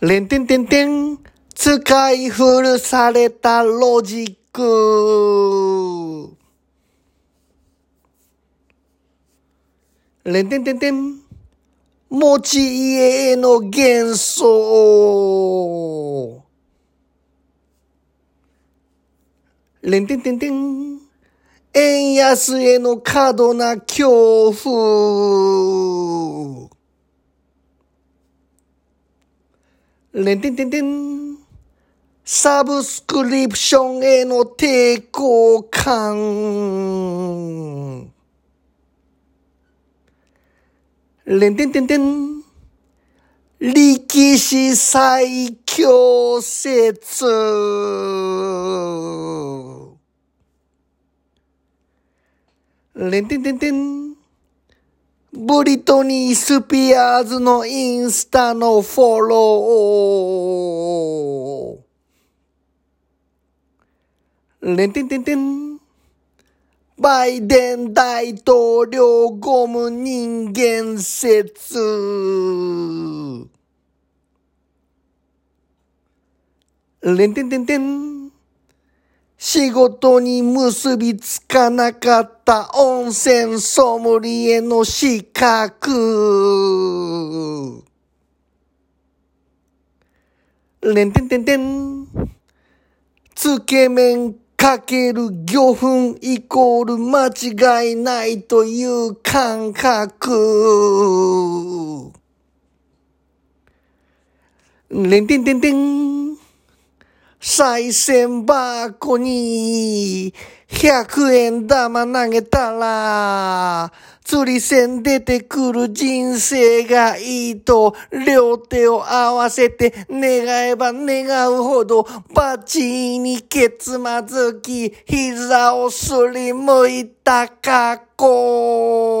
れんてんてんてん。使い古されたロジック。れんてんてんてん。持ち家への幻想。れんてんてんてん。円安への過度な恐怖。レンテンテンテン。サブスクリプションへの抵抗感。レンテンテンテン。力士最強説。レンテンテンテン。ブリトニー・スピアーズのインスタのフォロー。れんてんてんてん。バイデン大統領ゴム人間説。れんてんてんてん。仕事に結びつかなかった温泉ソムリエの資格。れんてんてんてん。つけ麺かける魚粉イコール間違いないという感覚。れんてんてんてん。賽銭箱に100円玉投げたら、釣り銭出てくる人生がいいと、両手を合わせて願えば願うほど、バチにケツまずき、膝をすりむいた格好。